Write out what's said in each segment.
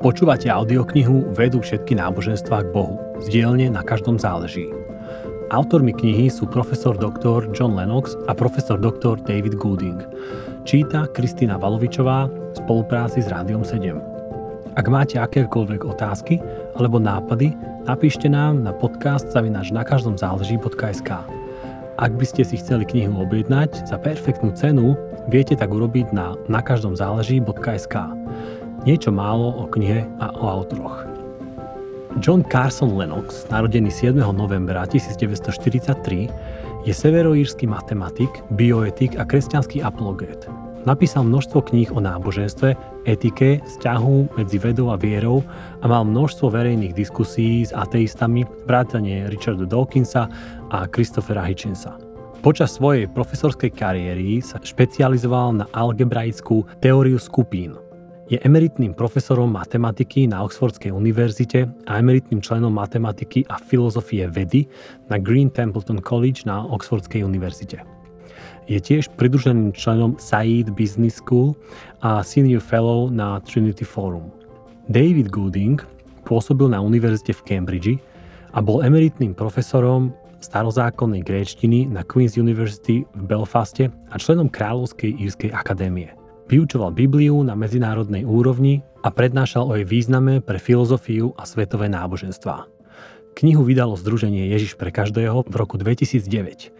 Počúvate audioknihu Vedú všetky náboženstvá k Bohu. Zdielne na každom záleží. Autormi knihy sú profesor doktor John Lennox a profesor doktor David Gooding. Číta Kristýna Valovičová v spolupráci s Rádiom 7. Ak máte akékoľvek otázky alebo nápady, napíšte nám na podcast zavinač na každom záleží.sk. Ak by ste si chceli knihu objednať za perfektnú cenu, viete tak urobiť na nakaždomzáleží.sk. Niečo málo o knihe a o autoroch. John Carson Lennox, narodený 7. novembra 1943, je severoírsky matematik, bioetik a kresťanský apologet. Napísal množstvo kníh o náboženstve, etike, vzťahu medzi vedou a vierou a mal množstvo verejných diskusí s ateistami, vrátane Richarda Dawkinsa a Christophera Hitchensa. Počas svojej profesorskej kariéry sa špecializoval na algebraickú teóriu skupín – je emeritným profesorom matematiky na Oxfordskej univerzite a emeritným členom matematiky a filozofie vedy na Green Templeton College na Oxfordskej univerzite. Je tiež pridruženým členom Said Business School a Senior Fellow na Trinity Forum. David Gooding pôsobil na univerzite v Cambridge a bol emeritným profesorom starozákonnej gréčtiny na Queen's University v Belfaste a členom Kráľovskej írskej akadémie. Vyučoval Bibliu na medzinárodnej úrovni a prednášal o jej význame pre filozofiu a svetové náboženstvá. Knihu vydalo Združenie Ježiš pre každého v roku 2009.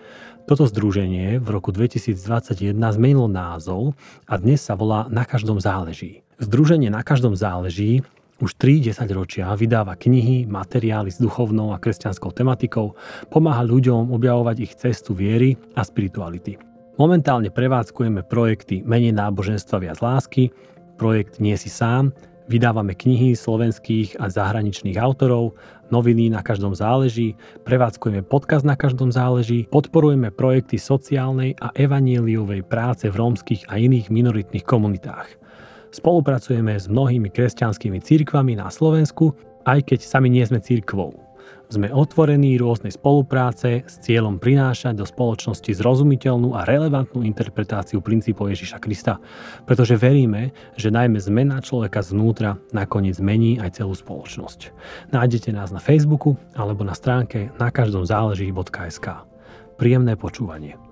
Toto združenie v roku 2021 zmenilo názov a dnes sa volá Na každom záleží. Združenie Na každom záleží už 3 10 ročia vydáva knihy, materiály s duchovnou a kresťanskou tematikou, pomáha ľuďom objavovať ich cestu viery a spirituality. Momentálne prevádzkujeme projekty Menej náboženstva viac lásky, projekt Nie si sám, vydávame knihy slovenských a zahraničných autorov, noviny na každom záleží, prevádzkujeme podcast na každom záleží, podporujeme projekty sociálnej a evanieliovej práce v rómskych a iných minoritných komunitách. Spolupracujeme s mnohými kresťanskými církvami na Slovensku, aj keď sami nie sme církvou. Sme otvorení rôznej spolupráce s cieľom prinášať do spoločnosti zrozumiteľnú a relevantnú interpretáciu princípov Ježiša Krista, pretože veríme, že najmä zmena človeka zvnútra nakoniec zmení aj celú spoločnosť. Nájdete nás na Facebooku alebo na stránke na každom záleží.sk. Príjemné počúvanie.